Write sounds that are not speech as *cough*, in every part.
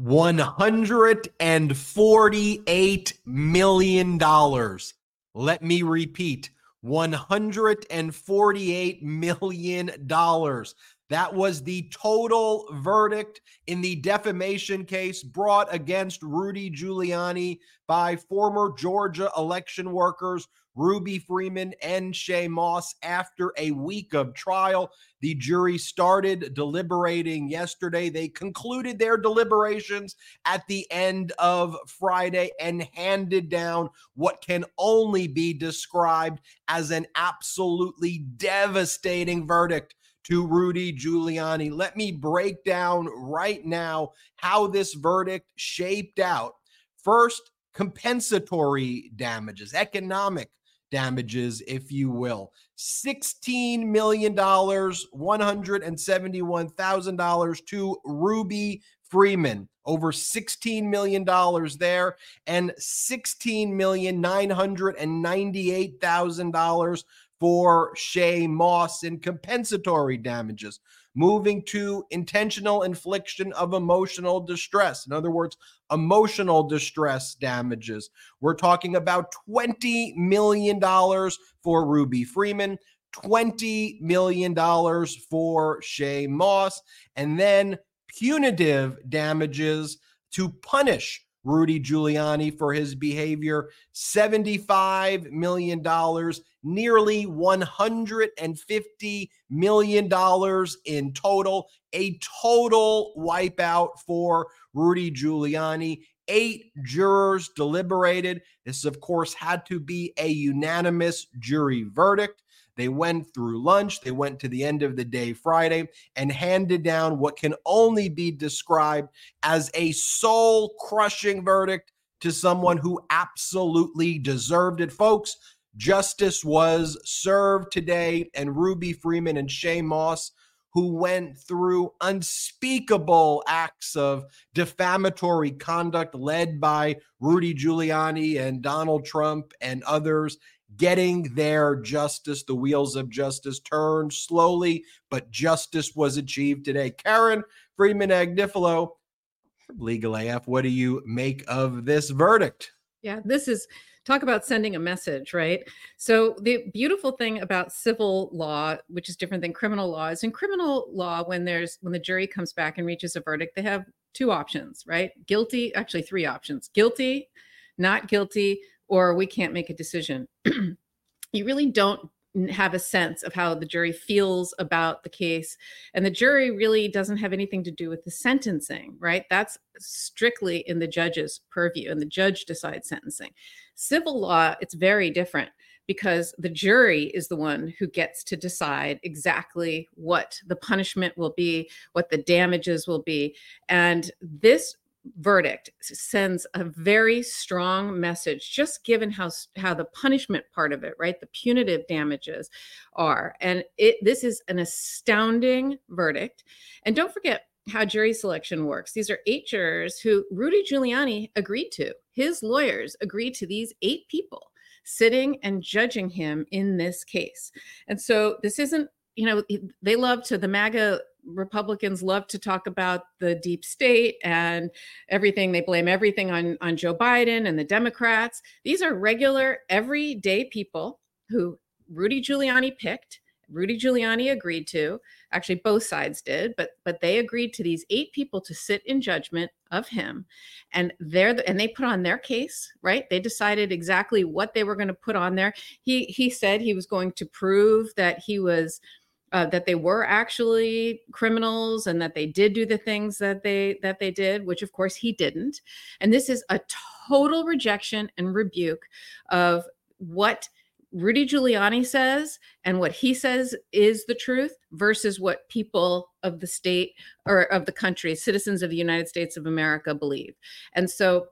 $148 million. Let me repeat $148 million. That was the total verdict in the defamation case brought against Rudy Giuliani by former Georgia election workers Ruby Freeman and Shaye Moss after a week of trial. The jury started deliberating yesterday. They concluded their deliberations at the end of Friday and handed down what can only be described as an absolutely devastating verdict to Rudy Giuliani. Let me break down right now how this verdict shaped out. First, compensatory damages, economic damages, if you will. $16 million, $171,000 to Ruby Freeman, over $16 million there, and $16,998,000 for Shaye Moss in compensatory damages. Moving to intentional infliction of emotional distress. In other words, emotional distress damages. We're talking about $20 million for Ruby Freeman, $20 million for Shaye Moss, and then punitive damages to punish Rudy Giuliani for his behavior, $75 million, nearly $150 million in total, a total wipeout for Rudy Giuliani. Eight jurors deliberated. This, of course, had to be a unanimous jury verdict. They went through lunch, they went to the end of the day Friday and handed down what can only be described as a soul crushing verdict to someone who absolutely deserved it. Folks, justice was served today, and Ruby Freeman and Shaye Moss who went through unspeakable acts of defamatory conduct led by Rudy Giuliani and Donald Trump and others getting their justice. The wheels of justice turned slowly, but justice was achieved today. Karen Friedman Agnifilo, Legal AF, what do you make of this verdict? Yeah, this is talk about sending a message, right? So the beautiful thing about civil law, which is different than criminal law, is in criminal law when there's when the jury comes back and reaches a verdict, they have two options, right? Guilty, actually three options. Guilty, not guilty, or we can't make a decision. *clears throat* you really don't have a sense of how the jury feels about the case. And the jury really doesn't have anything to do with the sentencing, right? That's strictly in the judge's purview, and the judge decides sentencing. Civil law, it's very different because the jury is the one who gets to decide exactly what the punishment will be, what the damages will be. And this verdict sends a very strong message just given how how the punishment part of it right the punitive damages are. And it this is an astounding verdict. And don't forget how jury selection works. These are eight jurors who Rudy Giuliani agreed to. His lawyers agreed to these eight people sitting and judging him in this case. And so this isn't you know they love to the maga Republicans love to talk about the deep state and everything. They blame everything on, on Joe Biden and the Democrats. These are regular, everyday people who Rudy Giuliani picked. Rudy Giuliani agreed to. Actually, both sides did, but but they agreed to these eight people to sit in judgment of him, and they're the, and they put on their case. Right? They decided exactly what they were going to put on there. He he said he was going to prove that he was uh, that they were actually criminals and that they did do the things that they that they did which of course he didn't and this is a total rejection and rebuke of what Rudy Giuliani says and what he says is the truth versus what people of the state or of the country, citizens of the United States of America believe. And so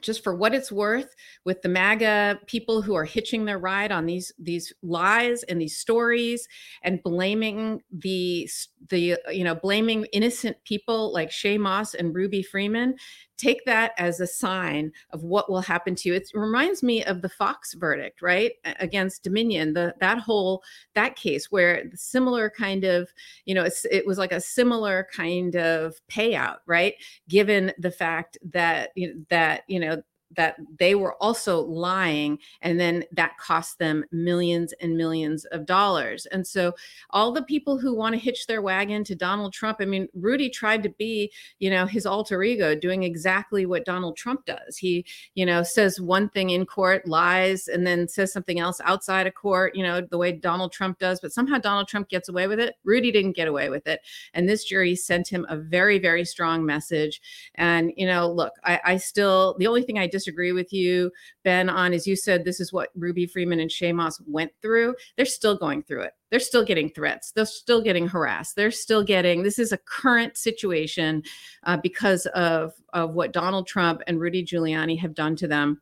just for what it's worth with the maga people who are hitching their ride on these these lies and these stories and blaming the the you know blaming innocent people like Shaye Moss and Ruby Freeman take that as a sign of what will happen to you. It reminds me of the Fox verdict right against Dominion the that whole that case where the similar kind of you know it was like a similar kind of payout right given the fact that you know, that you know that they were also lying and then that cost them millions and millions of dollars. And so all the people who want to hitch their wagon to donald trump i mean rudy tried to be you know his alter ego doing exactly what donald trump does. He you know says one thing in court lies and then says something else outside of court you know the way donald trump does but somehow donald trump gets away with it. Rudy didn't get away with it. And this jury sent him a very very strong message. And you know look i, I still the only thing i disagree with you, Ben, on as you said, this is what Ruby Freeman and Shaye Moss went through. They're still going through it. They're still getting threats. They're still getting harassed. They're still getting. This is a current situation uh, because of of what Donald Trump and Rudy Giuliani have done to them,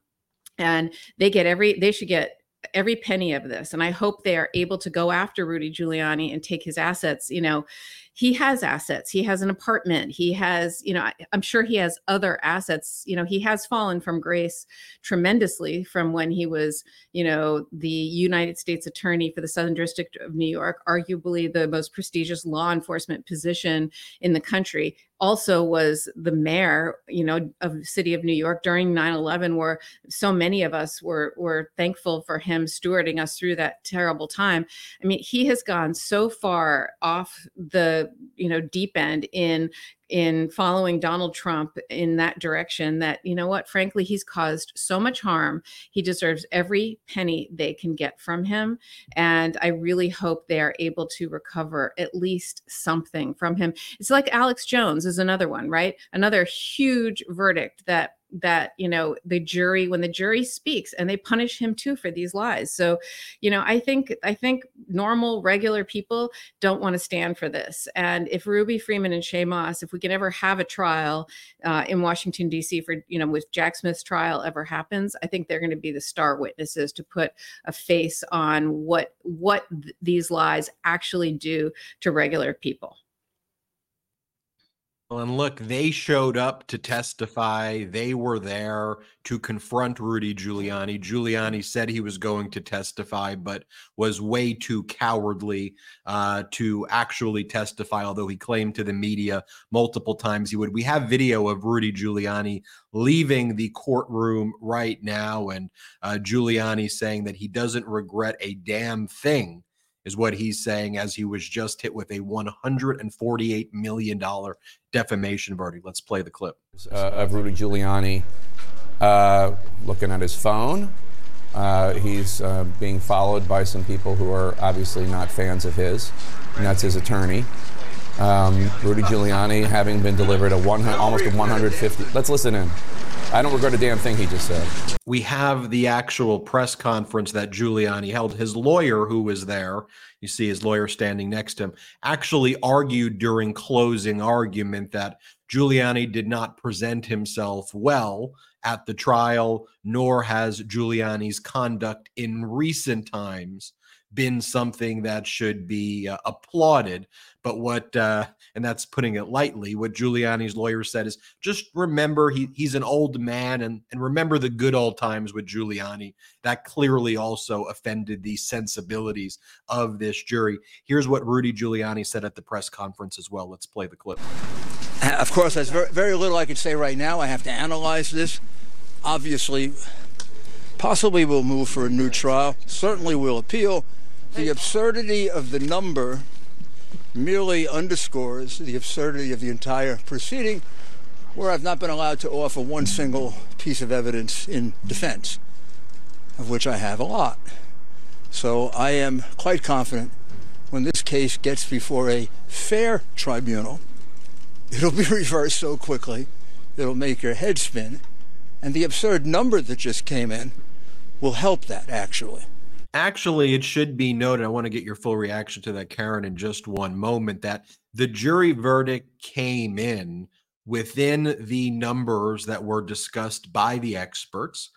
and they get every. They should get every penny of this and i hope they are able to go after rudy giuliani and take his assets you know he has assets he has an apartment he has you know I, am sure he has other assets you know he has fallen from grace tremendously from when he was you know the united states attorney for the southern district of new york arguably the most prestigious law enforcement position in the country also was the mayor you know of city of new york during 9-11 where so many of us were were thankful for him stewarding us through that terrible time. I mean he has gone so far off the you know deep end in in following Donald Trump in that direction that you know what frankly he's caused so much harm. He deserves every penny they can get from him. And I really hope they are able to recover at least something from him. It's like Alex Jones is another one right? Another huge verdict that that you know the jury when the jury speaks and they punish him too for these lies. So you know i think i think normal regular people don't want to stand for this. And if ruby freeman and shaye Moss if we can ever have a trial uh, in washington d.c for you know with jack smith's trial ever happens i think they're going to be the star witnesses to put a face on what what th- these lies actually do to regular people and look, they showed up to testify. They were there to confront Rudy Giuliani. Giuliani said he was going to testify, but was way too cowardly uh, to actually testify, although he claimed to the media multiple times he would. We have video of Rudy Giuliani leaving the courtroom right now, and uh, Giuliani saying that he doesn't regret a damn thing is what he's saying as he was just hit with a $148 million defamation verdict. Let's play the clip. Uh, of Rudy Giuliani uh, looking at his phone. Uh, he's uh, being followed by some people who are obviously not fans of his, and that's his attorney. Um, Rudy Giuliani having been delivered a 100, almost a 150. Let's listen in. I don't regret a damn thing he just said. We have the actual press conference that Giuliani held. His lawyer, who was there, you see his lawyer standing next to him, actually argued during closing argument that Giuliani did not present himself well at the trial, nor has Giuliani's conduct in recent times been something that should be uh, applauded. But what, uh, and that's putting it lightly, what Giuliani's lawyer said is just remember he, he's an old man and, and remember the good old times with Giuliani. That clearly also offended the sensibilities of this jury. Here's what Rudy Giuliani said at the press conference as well. Let's play the clip. Of course, there's very, very little I can say right now. I have to analyze this. Obviously, possibly we'll move for a new trial. Certainly we'll appeal. The absurdity of the number merely underscores the absurdity of the entire proceeding, where I've not been allowed to offer one single piece of evidence in defense, of which I have a lot. So I am quite confident when this case gets before a fair tribunal, it'll be *laughs* reversed so quickly, it'll make your head spin. And the absurd number that just came in will help that, actually. Actually, it should be noted. I want to get your full reaction to that, Karen, in just one moment. That the jury verdict came in within the numbers that were discussed by the experts,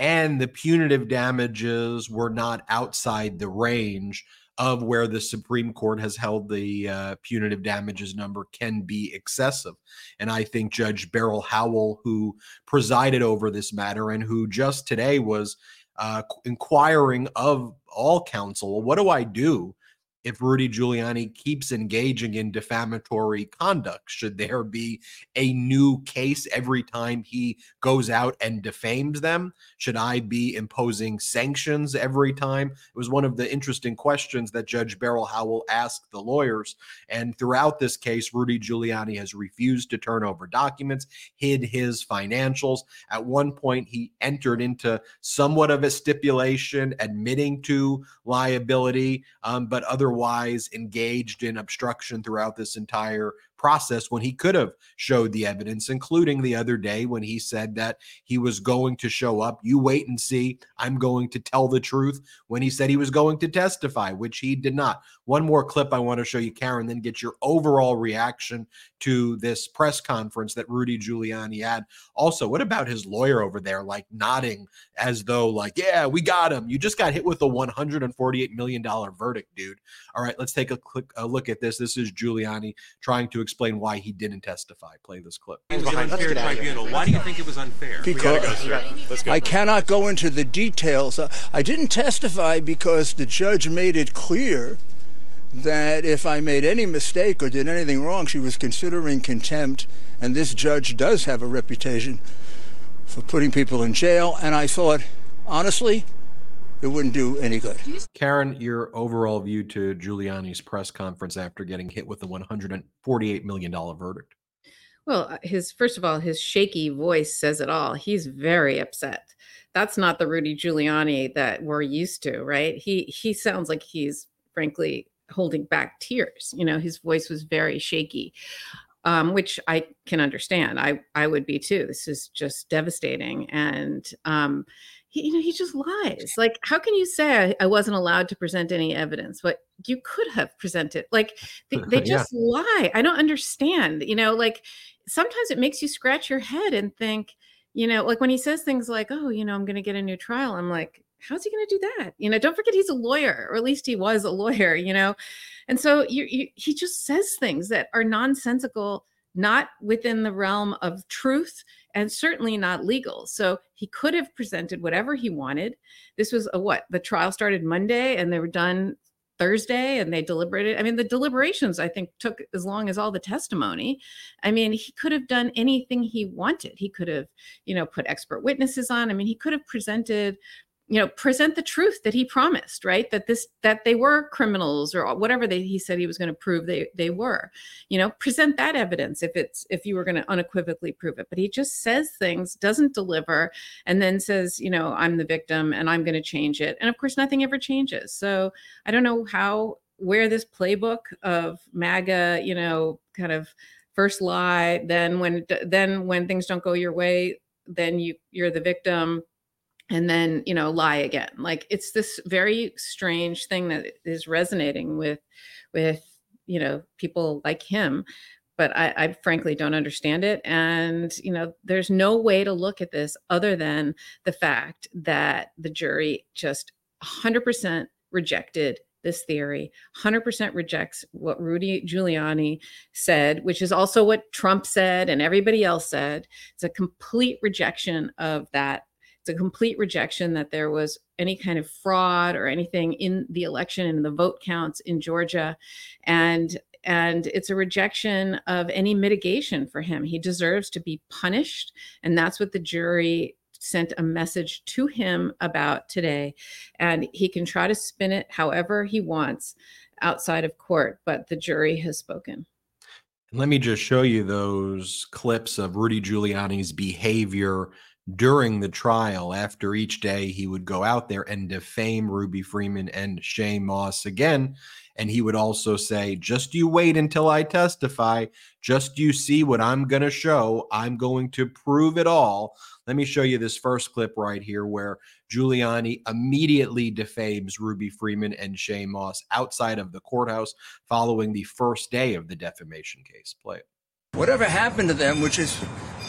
and the punitive damages were not outside the range of where the Supreme Court has held the uh, punitive damages number can be excessive. And I think Judge Beryl Howell, who presided over this matter and who just today was uh, inquiring of all counsel, well, what do I do if Rudy Giuliani keeps engaging in defamatory conduct? Should there be a new case every time he goes out and defames them? Should I be imposing sanctions every time? It was one of the interesting questions that Judge Beryl Howell asked the lawyers. And throughout this case, Rudy Giuliani has refused to turn over documents, hid his financials. At one point, he entered into somewhat of a stipulation admitting to liability, um, but other otherwise engaged in obstruction throughout this entire process when he could have showed the evidence, including the other day when he said that he was going to show up. You wait and see. I'm going to tell the truth when he said he was going to testify, which he did not. One more clip I want to show you, Karen, then get your overall reaction to this press conference that Rudy Giuliani had. Also, what about his lawyer over there, like nodding as though, like, yeah, we got him. You just got hit with a $148 million verdict, dude. All right, let's take a, quick, a look at this. This is Giuliani trying to explain why he didn't testify. Play this clip. Unfair tribunal. Why do you think it was unfair? Because go, I cannot go into the details. I didn't testify because the judge made it clear that if I made any mistake or did anything wrong, she was considering contempt. And this judge does have a reputation for putting people in jail. And I thought, honestly, it wouldn't do any good. Karen, your overall view to Giuliani's press conference after getting hit with the $148 million verdict? Well, uh, his first of all, his shaky voice says it all. He's very upset. That's not the Rudy Giuliani that we're used to, right? He he sounds like he's frankly holding back tears. You know, his voice was very shaky. Um, which I can understand. I I would be too. This is just devastating, and um, he, you know, he just lies. Like, how can you say I, I, wasn't allowed to present any evidence? But you could have presented. Like, they, they just yeah. lie. I don't understand. You know, like sometimes it makes you scratch your head and think, you know, like when he says things like, "Oh, you know, I'm going to get a new trial," I'm like, how's he going to do that? You know, don't forget he's a lawyer, or at least he was a lawyer. You know, and so you, you, he just says things that are nonsensical, not within the realm of truth and certainly not legal. So he could have presented whatever he wanted. This was a what? The trial started Monday and they were done Thursday and they deliberated. I mean, the deliberations, I think, took as long as all the testimony. I mean, he could have done anything he wanted. He could have, you know, put expert witnesses on. I mean, he could have presented you know present the truth that he promised right? That this that they were criminals or whatever they, he said he was going to prove they they were. You know present that evidence if it's if you were going to unequivocally prove it. But he just says things doesn't deliver and then says you know i'm the victim and i'm going to change it. And of course nothing ever changes. So i don't know how where this playbook of maga you know kind of first lie then when then when things don't go your way then you you're the victim and then you know lie again. Like it's this very strange thing that is resonating with with you know people like him but I, I, frankly don't understand it and you know there's no way to look at this other than the fact that the jury just 100% rejected this theory 100% rejects what rudy giuliani said which is also what trump said and everybody else said. It's a complete rejection of that a complete rejection that there was any kind of fraud or anything in the election and the vote counts in Georgia. And and it's a rejection of any mitigation for him. He deserves to be punished. And that's what the jury sent a message to him about today. And he can try to spin it however he wants outside of court, but the jury has spoken. Let me just show you those clips of Rudy Giuliani's behavior during the trial, after each day, he would go out there and defame mm. Ruby Freeman and Shaye Moss again. And he would also say, Just you wait until I testify. Just you see what I'm going to show. I'm going to prove it all. Let me show you this first clip right here where Giuliani immediately defames Ruby Freeman and Shaye Moss outside of the courthouse following the first day of the defamation case. Play it. Whatever happened to them, which is,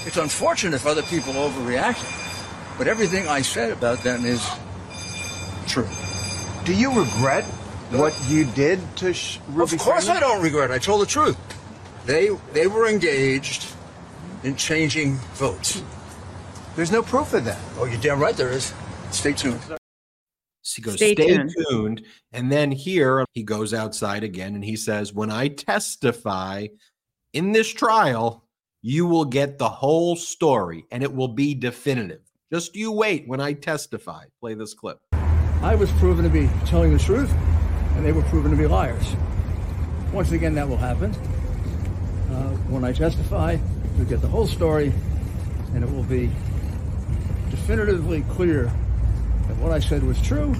it's unfortunate if other people overreacted, but everything I said about them is true. Do you regret what you did to Sh- Ruby Of course, Freeman? I don't regret. I told the truth. They they were engaged in changing votes. There's no proof of that. Oh, you're damn right there is. Stay tuned. So he goes, Stay stay, tuned." tuned. And then here he goes outside again and he says, When I testify in this trial, you will get the whole story and it will be definitive. Just you wait when I testify. Play this clip. I was proven to be telling the truth, and they were proven to be liars. Once again, that will happen. Uh, when I testify, you'll get the whole story, and it will be definitively clear that what I said was true.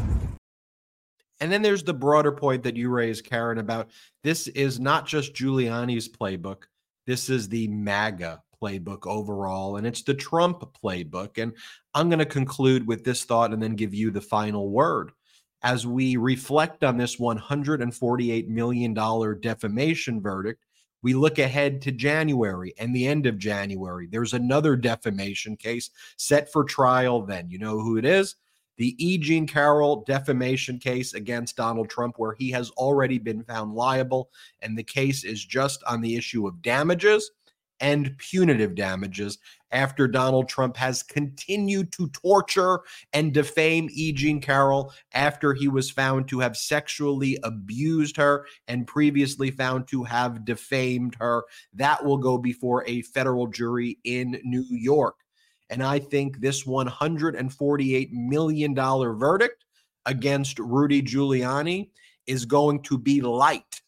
And then there's the broader point that you raised, Karen, about this is not just Giuliani's playbook. This is the MAGA playbook overall, and it's the Trump playbook. And I'm going to conclude with this thought and then give you the final word. As we reflect on this $148 million defamation verdict, we look ahead to January and the end of January. There's another defamation case set for trial then. You know who it is? The E. Jean Carroll defamation case against Donald Trump, where he has already been found liable. And the case is just on the issue of damages and punitive damages after Donald Trump has continued to torture and defame E. Jean Carroll after he was found to have sexually abused her and previously found to have defamed her. That will go before a federal jury in New York. And I think this $148 million verdict against Rudy Giuliani is going to be light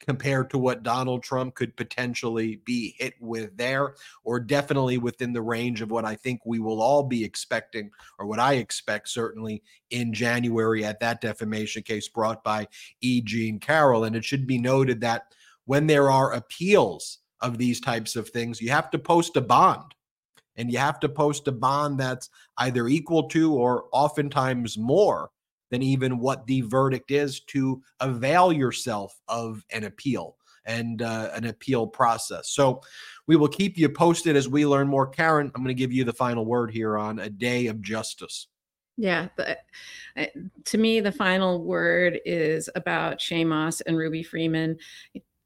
compared to what Donald Trump could potentially be hit with there, or definitely within the range of what I think we will all be expecting, or what I expect certainly in January at that defamation case brought by E. Jean Carroll. And it should be noted that when there are appeals of these types of things, you have to post a bond and you have to post a bond that's either equal to or oftentimes more than even what the verdict is to avail yourself of an appeal and uh, an appeal process. So we will keep you posted as we learn more. Karen, I'm going to give you the final word here on a day of justice. Yeah, uh, to me, the final word is about Shaye Moss and Ruby Freeman.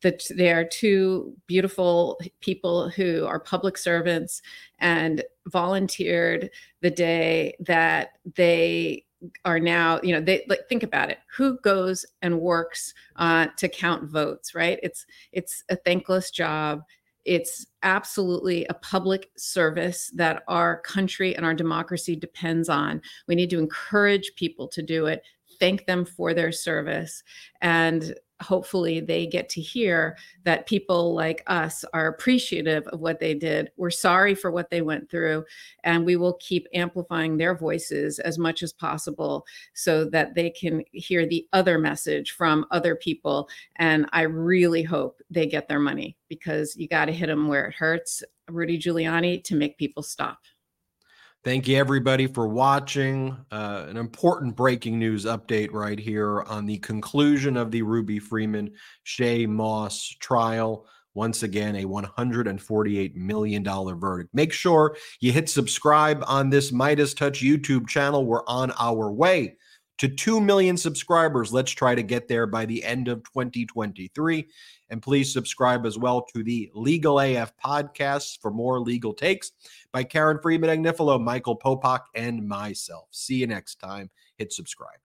That they are two beautiful people who are public servants and volunteered the day that they are now you know they like think about it. Who goes and works uh, to count votes right? It's it's a thankless job. It's absolutely a public service that our country and our democracy depends on. We need to encourage people to do it thank them for their service and hopefully they get to hear that people like us are appreciative of what they did. We're sorry for what they went through, and we will keep amplifying their voices as much as possible so that they can hear the other message from other people. And I really hope they get their money because you got to hit them where it hurts, Rudy Giuliani, to make people stop. Thank you, everybody, for watching. Uh, an important breaking news update right here on the conclusion of the Ruby Freeman Shaye Moss trial. Once again, a $148 million verdict. Make sure you hit subscribe on this MeidasTouch YouTube channel. We're on our way to 2 million subscribers. Let's try to get there by the end of 2023. And please subscribe as well to the Legal AF podcasts for more legal takes by Karen Friedman Agnifilo, Michael Popak, and myself. See you next time. Hit subscribe.